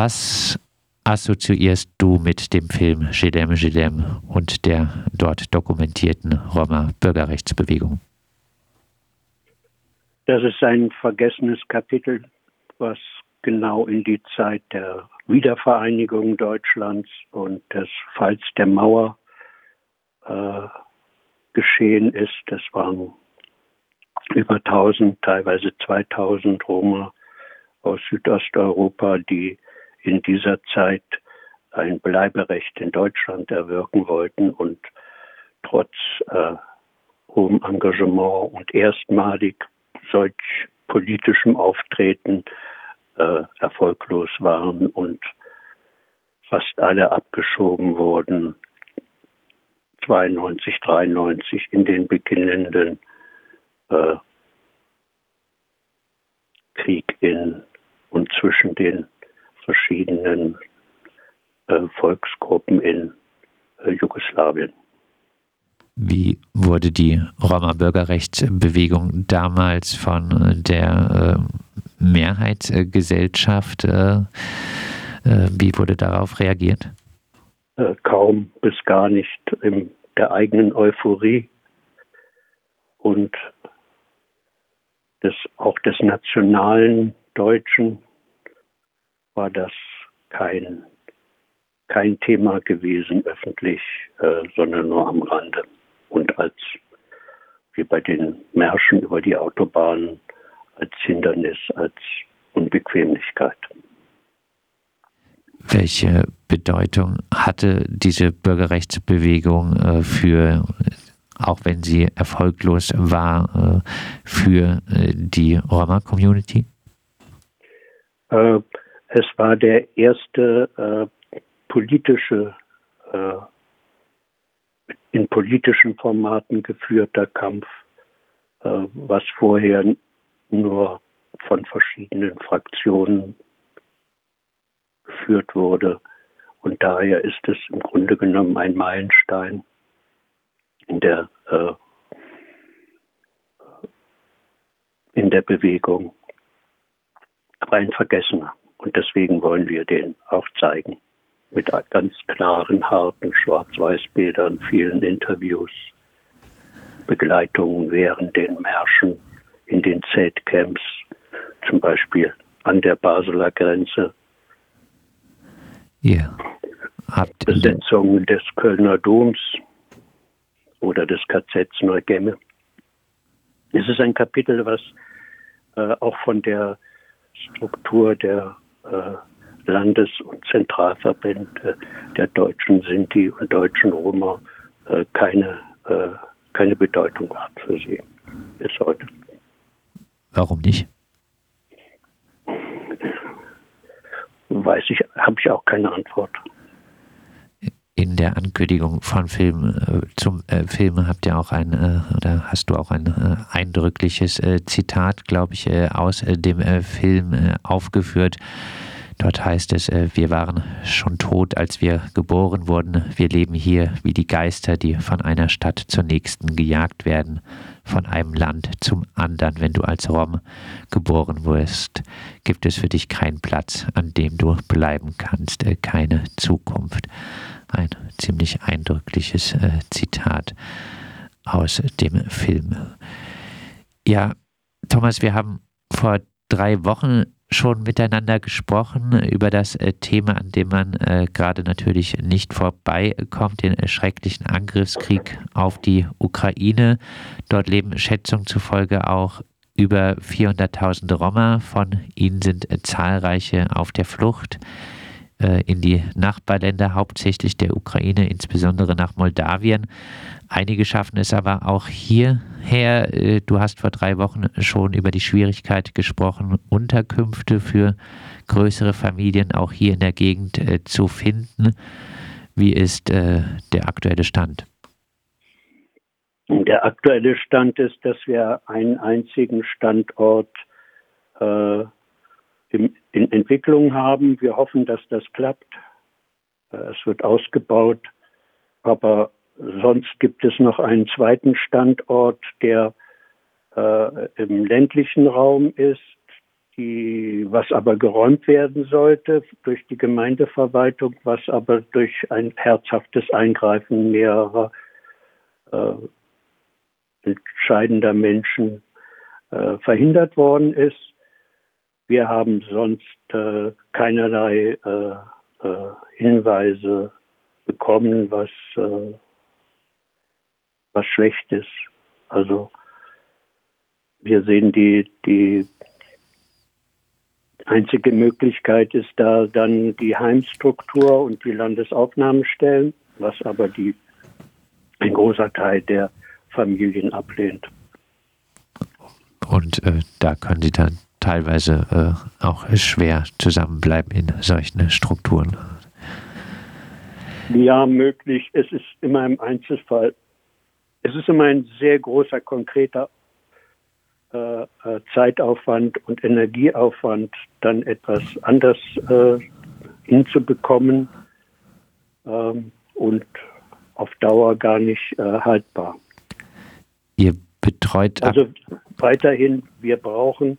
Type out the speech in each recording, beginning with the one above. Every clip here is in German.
Was assoziierst du mit dem Film Jedem Jedem und der dort dokumentierten Roma-Bürgerrechtsbewegung? Das ist ein vergessenes Kapitel, was genau in die Zeit der Wiedervereinigung Deutschlands und des Falls der Mauer äh, geschehen ist. Das waren über 1000, teilweise 2000 Roma aus Südosteuropa, die in dieser Zeit ein Bleiberecht in Deutschland erwirken wollten und trotz äh, hohem Engagement und erstmalig solch politischem Auftreten äh, erfolglos waren und fast alle abgeschoben wurden. 92, 93 in den beginnenden äh, Krieg in und zwischen den verschiedenen äh, Volksgruppen in äh, Jugoslawien. Wie wurde die Roma-Bürgerrechtsbewegung damals von der äh, Mehrheitsgesellschaft, äh, äh, wie wurde darauf reagiert? Äh, kaum bis gar nicht in der eigenen Euphorie und des, auch des nationalen Deutschen war das kein, kein Thema gewesen öffentlich, äh, sondern nur am Rande. Und als wie bei den Märschen über die Autobahnen als Hindernis, als Unbequemlichkeit. Welche Bedeutung hatte diese Bürgerrechtsbewegung äh, für, auch wenn sie erfolglos war, äh, für äh, die Roma-Community? Es war der erste äh, politische, äh, in politischen Formaten geführter Kampf, äh, was vorher nur von verschiedenen Fraktionen geführt wurde. Und daher ist es im Grunde genommen ein Meilenstein in der, äh, in der Bewegung, aber ein Vergessener. Und deswegen wollen wir den auch zeigen. Mit ganz klaren, harten Schwarz-Weiß-Bildern, vielen Interviews, Begleitungen während den Märschen in den Zeltcamps, zum Beispiel an der Basler Grenze. Ja. Habt Besetzung des Kölner Doms oder des KZs Neugemme. Es ist ein Kapitel, was äh, auch von der Struktur der äh, Landes- und Zentralverbände der deutschen Sinti und deutschen Roma äh, keine, äh, keine Bedeutung hat für sie bis heute. Warum nicht? Weiß ich, habe ich auch keine Antwort. In der Ankündigung von Filmen äh, zum äh, Film habt ihr auch ein äh, oder hast du auch ein äh, eindrückliches äh, Zitat, glaube ich, äh, aus dem Film aufgeführt. Dort heißt es, wir waren schon tot, als wir geboren wurden. Wir leben hier wie die Geister, die von einer Stadt zur nächsten gejagt werden, von einem Land zum anderen. Wenn du als Rom geboren wirst, gibt es für dich keinen Platz, an dem du bleiben kannst, keine Zukunft. Ein ziemlich eindrückliches äh, Zitat aus dem Film. Ja, Thomas, wir haben vor drei Wochen schon miteinander gesprochen über das äh, Thema, an dem man äh, gerade natürlich nicht vorbeikommt, den äh, schrecklichen Angriffskrieg auf die Ukraine. Dort leben Schätzungen zufolge auch über 400.000 Roma. Von ihnen sind äh, zahlreiche auf der Flucht in die Nachbarländer, hauptsächlich der Ukraine, insbesondere nach Moldawien. Einige schaffen es aber auch hierher. Äh, du hast vor drei Wochen schon über die Schwierigkeit gesprochen, Unterkünfte für größere Familien auch hier in der Gegend äh, zu finden. Wie ist äh, der aktuelle Stand? Der aktuelle Stand ist, dass wir einen einzigen Standort äh, in Entwicklung haben. Wir hoffen, dass das klappt. Es wird ausgebaut, aber Sonst gibt es noch einen zweiten Standort, der äh, im ländlichen Raum ist. die, was aber geräumt werden sollte durch die Gemeindeverwaltung, was aber durch ein herzhaftes Eingreifen mehrerer äh, entscheidender Menschen äh, verhindert worden ist. Wir haben sonst äh, keinerlei äh, äh, Hinweise bekommen, was, äh, was schlecht ist. Also wir sehen die, die einzige Möglichkeit ist da dann die Heimstruktur und die Landesaufnahmestellen, was aber die, ein großer Teil der Familien ablehnt. Und äh, da können sie dann teilweise äh, auch schwer zusammenbleiben in solchen Strukturen. Ja, möglich. Es ist immer im Einzelfall. Es ist immer ein sehr großer, konkreter äh, äh Zeitaufwand und Energieaufwand, dann etwas anders äh, hinzubekommen ähm, und auf Dauer gar nicht äh, haltbar. Ihr betreut. Also weiterhin, wir brauchen,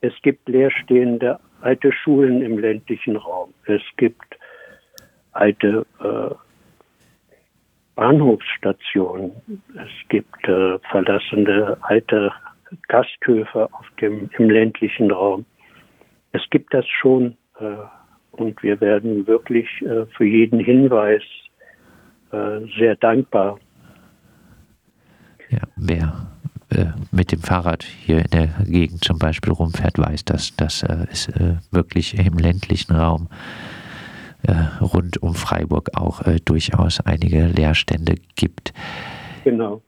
es gibt leerstehende alte Schulen im ländlichen Raum. Es gibt alte äh, Bahnhofsstationen. Es gibt äh, verlassene alte Gasthöfe auf dem, im ländlichen Raum. Es gibt das schon äh, und wir werden wirklich äh, für jeden Hinweis äh, sehr dankbar ja, wer mit dem Fahrrad hier in der Gegend zum Beispiel rumfährt, weiß, dass, dass äh, es äh, wirklich im ländlichen Raum äh, rund um Freiburg auch durchaus einige Leerstände gibt. Genau.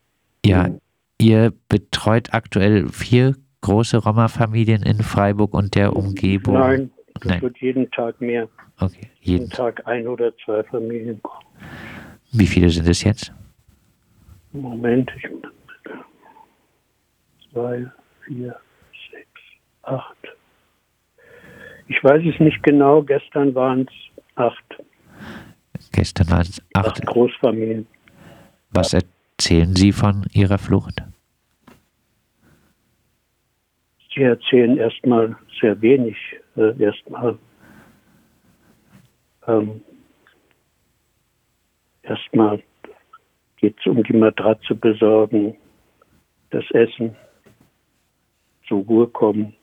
Ja, ihr betreut aktuell vier große Roma-Familien in Freiburg und der Umgebung. Nein, das Nein. wird jeden Tag mehr. Okay, jeden, jeden Tag ein oder zwei Familien. Wie viele sind es jetzt? Moment, ich zwei, vier, sechs, acht. Ich weiß es nicht genau, gestern waren es acht. Gestern waren es acht. acht Großfamilien. Was erzählen Sie von Ihrer Flucht? Sie erzählen erstmal sehr wenig. Äh, erstmal ähm, erstmal geht es um die Matratze besorgen, das Essen, zur Ruhe kommen.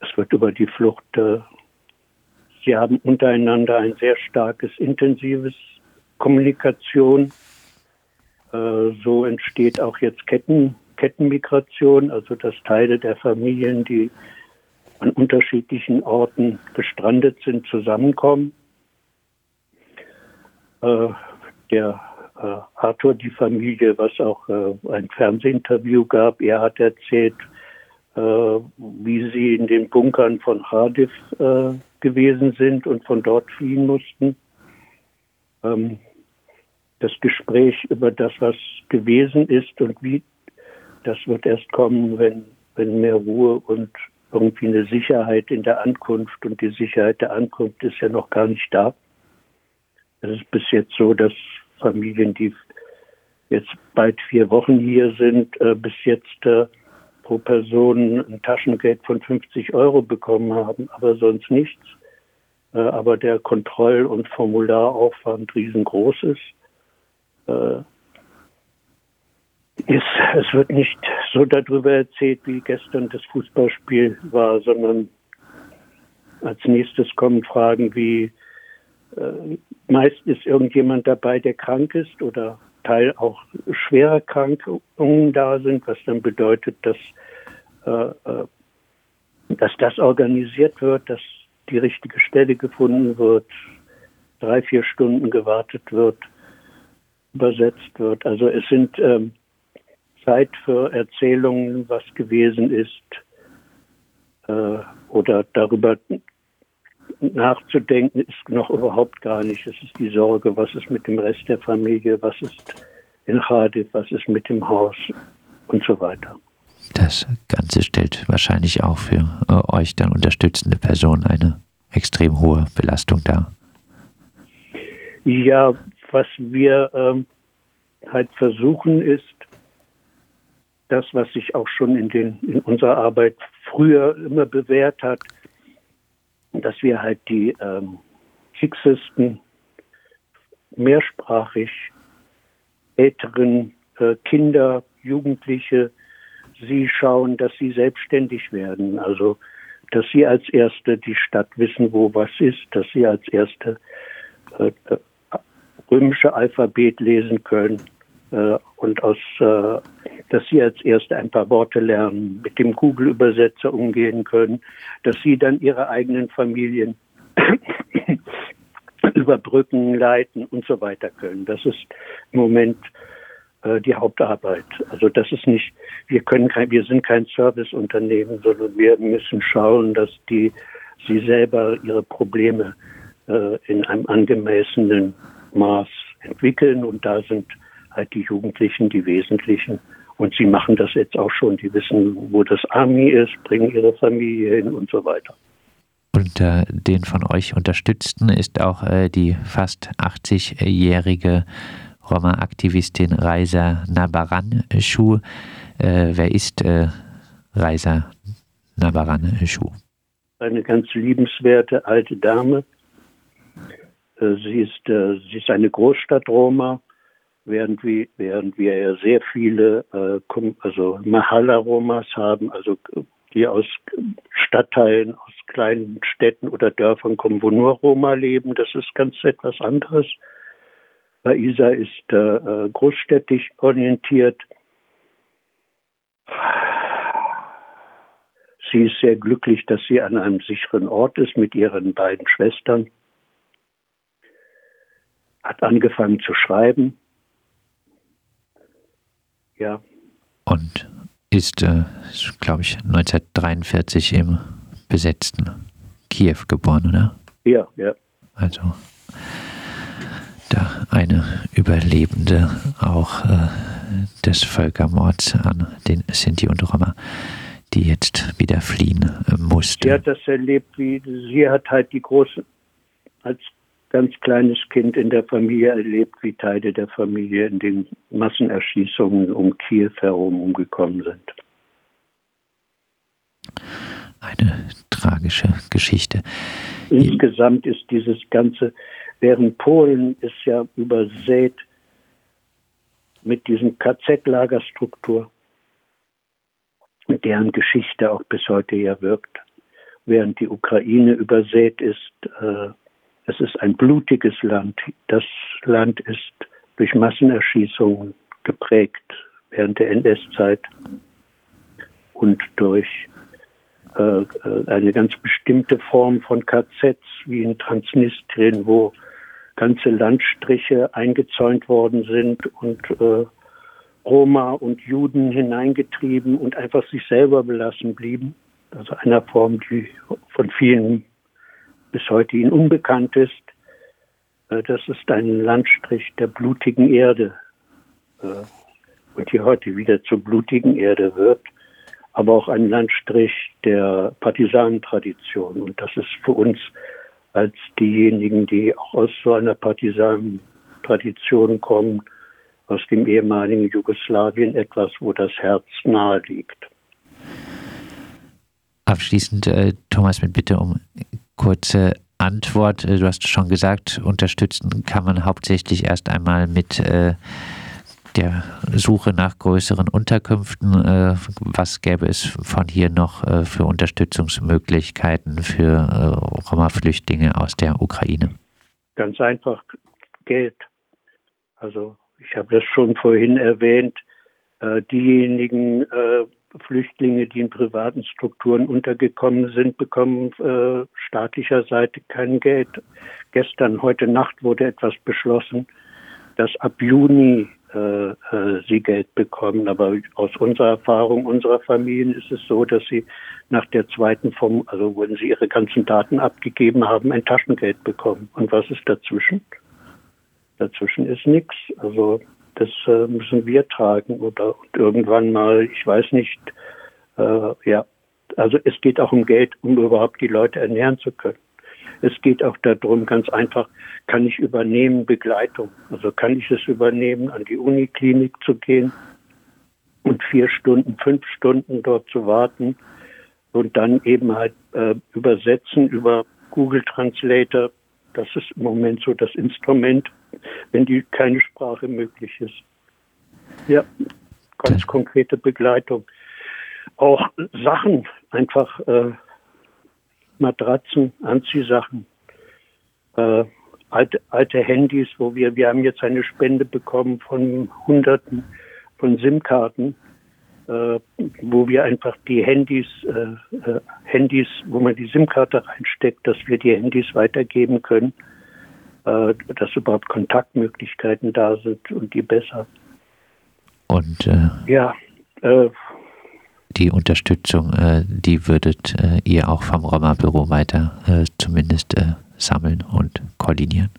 Es wird über die Flucht. Äh, sie haben untereinander ein sehr starkes, intensives Kommunikation. Äh, so entsteht auch jetzt Ketten, Kettenmigration, also dass Teile der Familien, die an unterschiedlichen Orten gestrandet sind, zusammenkommen. Äh, der äh, Arthur, die Familie, was auch äh, ein Fernsehinterview gab, er hat erzählt, äh, wie sie in den Bunkern von Hardif äh, gewesen sind und von dort fliehen mussten. Ähm, das Gespräch über das, was gewesen ist und wie, das wird erst kommen, wenn, wenn mehr Ruhe und irgendwie eine Sicherheit in der Ankunft und die Sicherheit der Ankunft ist ja noch gar nicht da. Es ist bis jetzt so, dass Familien, die jetzt bald vier Wochen hier sind, äh, bis jetzt äh, pro Person ein Taschengeld von 50 Euro bekommen haben, aber sonst nichts. Äh, aber der Kontroll- und Formularaufwand riesengroß ist. Äh, ist. Es wird nicht so darüber erzählt, wie gestern das Fußballspiel war, sondern als nächstes kommen Fragen wie, äh, meist ist irgendjemand dabei, der krank ist oder Teil auch schwerer Krankungen da sind, was dann bedeutet, dass, äh, äh, dass das organisiert wird, dass die richtige Stelle gefunden wird, drei, vier Stunden gewartet wird, übersetzt wird. Also es sind ähm, Zeit für Erzählungen, was gewesen ist, äh, oder darüber nachzudenken ist noch überhaupt gar nicht. Es ist die Sorge, was ist mit dem Rest der Familie, was ist in Cardiff, was ist mit dem Haus und so weiter. Das Ganze stellt wahrscheinlich auch für äh, euch dann unterstützende Personen eine extrem hohe Belastung dar. Ja, was wir ähm, halt versuchen ist, das, was sich auch schon in, den, in unserer Arbeit früher immer bewährt hat, dass wir halt die ähm, fixesten, mehrsprachig älteren äh, Kinder, Jugendliche, sie schauen, dass sie selbstständig werden. Also, dass sie als Erste die Stadt wissen, wo was ist, dass sie als Erste äh, äh römische Alphabet lesen können äh, und aus, äh, dass sie als Erste ein paar Worte lernen, mit dem Google-Übersetzer umgehen können, dass sie dann ihre eigenen Familien überbrücken, leiten und so weiter können. Das ist im Moment äh, die Hauptarbeit. Also das ist nicht, wir können kein, wir sind kein Serviceunternehmen, sondern wir müssen schauen, dass die sie selber ihre Probleme äh, in einem angemessenen Maß entwickeln und da sind halt die Jugendlichen die Wesentlichen. Und sie machen das jetzt auch schon. Die wissen, wo das Army ist, bringen ihre Familie hin und so weiter. Unter den von euch Unterstützten ist auch äh, die fast 80-jährige Roma-Aktivistin Reisa Nabaran-Schuh. Äh, wer ist äh, Reisa Nabaran-Schuh? Eine ganz liebenswerte alte Dame. Äh, sie ist, äh, sie ist eine Großstadt-Roma während wir, während wir ja sehr viele äh, also Mahalla-Romas haben, also die aus Stadtteilen, aus kleinen Städten oder Dörfern kommen, wo nur Roma leben. Das ist ganz etwas anderes. Isa ist äh, äh, großstädtisch orientiert. Sie ist sehr glücklich, dass sie an einem sicheren Ort ist mit ihren beiden Schwestern. Hat angefangen zu schreiben ja. Und ist, äh, glaube ich, 1943 im besetzten Kiew geboren, oder? Ja, ja. Also da eine Überlebende auch äh, des Völkermords an den Sinti und Roma, die jetzt wieder fliehen äh, musste. Sie hat das erlebt, wie sie hat halt die großen, als ganz kleines Kind in der Familie erlebt, wie Teile der Familie in den Massenerschießungen um Kiew herum umgekommen sind. Eine tragische Geschichte. Insgesamt ist dieses Ganze, während Polen ist ja übersät mit diesem KZ-Lagerstruktur, deren Geschichte auch bis heute ja wirkt, während die Ukraine übersät ist äh, es ist ein blutiges Land. Das Land ist durch Massenerschießungen geprägt während der NS-Zeit und durch äh, äh eine ganz bestimmte Form von KZs wie in Transnistrien, wo ganze Landstriche eingezäunt worden sind und äh, Roma und Juden hineingetrieben und einfach sich selber belassen blieben. Also einer Form, die von vielen bis heute ihnen unbekannt ist. Äh, das ist ein Landstrich der blutigen Erde äh, und die heute wieder zur blutigen Erde wird, aber auch ein Landstrich der Partisanentradition. Und das ist für uns als diejenigen, die auch aus so einer Partisanentradition kommen, aus dem ehemaligen Jugoslawien etwas, wo das Herz nahe liegt. Abschließend, äh, Thomas, mit Bitte um kurze Antwort. Äh, du hast schon gesagt, unterstützen kann man hauptsächlich erst einmal mit äh, der Suche nach größeren Unterkünften. Äh, was gäbe es von hier noch äh, für Unterstützungsmöglichkeiten für äh, Roma-Flüchtlinge aus der Ukraine? Ganz einfach Geld. Also ich habe das schon vorhin erwähnt. Äh, diejenigen Flüchtlinge, die in privaten Strukturen untergekommen sind, bekommen äh, staatlicher Seite kein Geld. Gestern, heute Nacht wurde etwas beschlossen, dass ab Juni äh, äh, sie Geld bekommen. Aber aus unserer Erfahrung unserer Familien ist es so, dass sie nach der zweiten Form, also wenn sie ihre ganzen Daten abgegeben haben, ein Taschengeld bekommen. Und was ist dazwischen? Dazwischen ist nichts. Also das äh, müssen wir tragen oder irgendwann mal, ich weiß nicht, äh, ja, also es geht auch um Geld, um überhaupt die Leute ernähren zu können. Es geht auch darum, ganz einfach, kann ich übernehmen Begleitung? Also kann ich es übernehmen, an die Uniklinik zu gehen? und vier Stunden, fünf Stunden dort zu warten und dann eben halt äh, übersetzen über Google Translator. Das ist im Moment so das Instrument, wenn die keine Sprache möglich ist. Ja, ganz konkrete Begleitung. Auch Sachen, einfach äh, Matratzen, Anziehsachen, äh, alte, alte Handys, wo wir, wir haben jetzt eine Spende bekommen von Hunderten von SIM-Karten, wo wir einfach die Handys, äh, äh Handys, wo man die SIM-Karte reinsteckt, dass wir die Handys weitergeben können, äh, dass überhaupt Kontaktmöglichkeiten da sind und die besser. Und äh, ja, äh, die Unterstützung, die würdet ihr auch vom Roma-Büro weiter zumindest sammeln und koordinieren?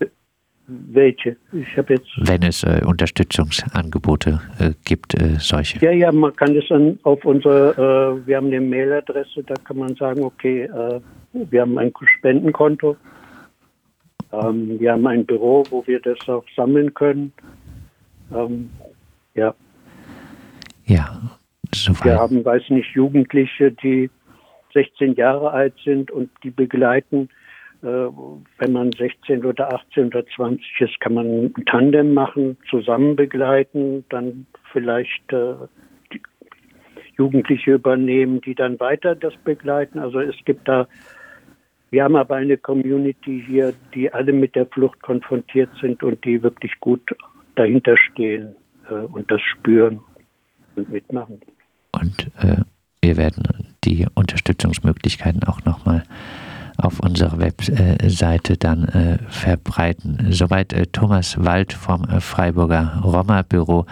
Welche? Ich habe jetzt. Wenn es äh, Unterstützungsangebote äh, gibt, äh, solche. Ja, ja, man kann es dann auf unsere, äh, wir haben eine Mailadresse, da kann man sagen, okay, äh, wir haben ein Spendenkonto, ähm, wir haben ein Büro, wo wir das auch sammeln können. Ähm, ja. Ja, soweit. Wir haben, weiß nicht, Jugendliche, die 16 Jahre alt sind und die begleiten wenn man 16 oder 18 oder 20 ist, kann man ein Tandem machen, zusammen begleiten, dann vielleicht äh, Jugendliche übernehmen, die dann weiter das begleiten. Also es gibt da, wir haben aber eine Community hier, die alle mit der Flucht konfrontiert sind und die wirklich gut dahinter stehen äh, und das spüren und mitmachen. Und äh, wir werden die Unterstützungsmöglichkeiten auch nochmal auf unserer Webseite dann äh, verbreiten. Soweit äh, Thomas Wald vom äh, Freiburger Roma-Büro.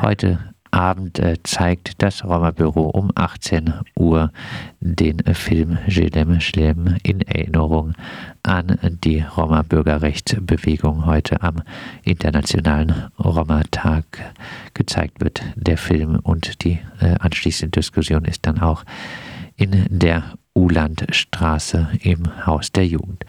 Heute Abend zeigt das Roma-Büro um 18 Uhr den Film Jedem Schlimm in Erinnerung an die Roma-Bürgerrechtsbewegung heute am Internationalen Roma-Tag gezeigt wird. Der Film und die anschließende Diskussion ist dann auch in der Ulandstraße im Haus der Jugend.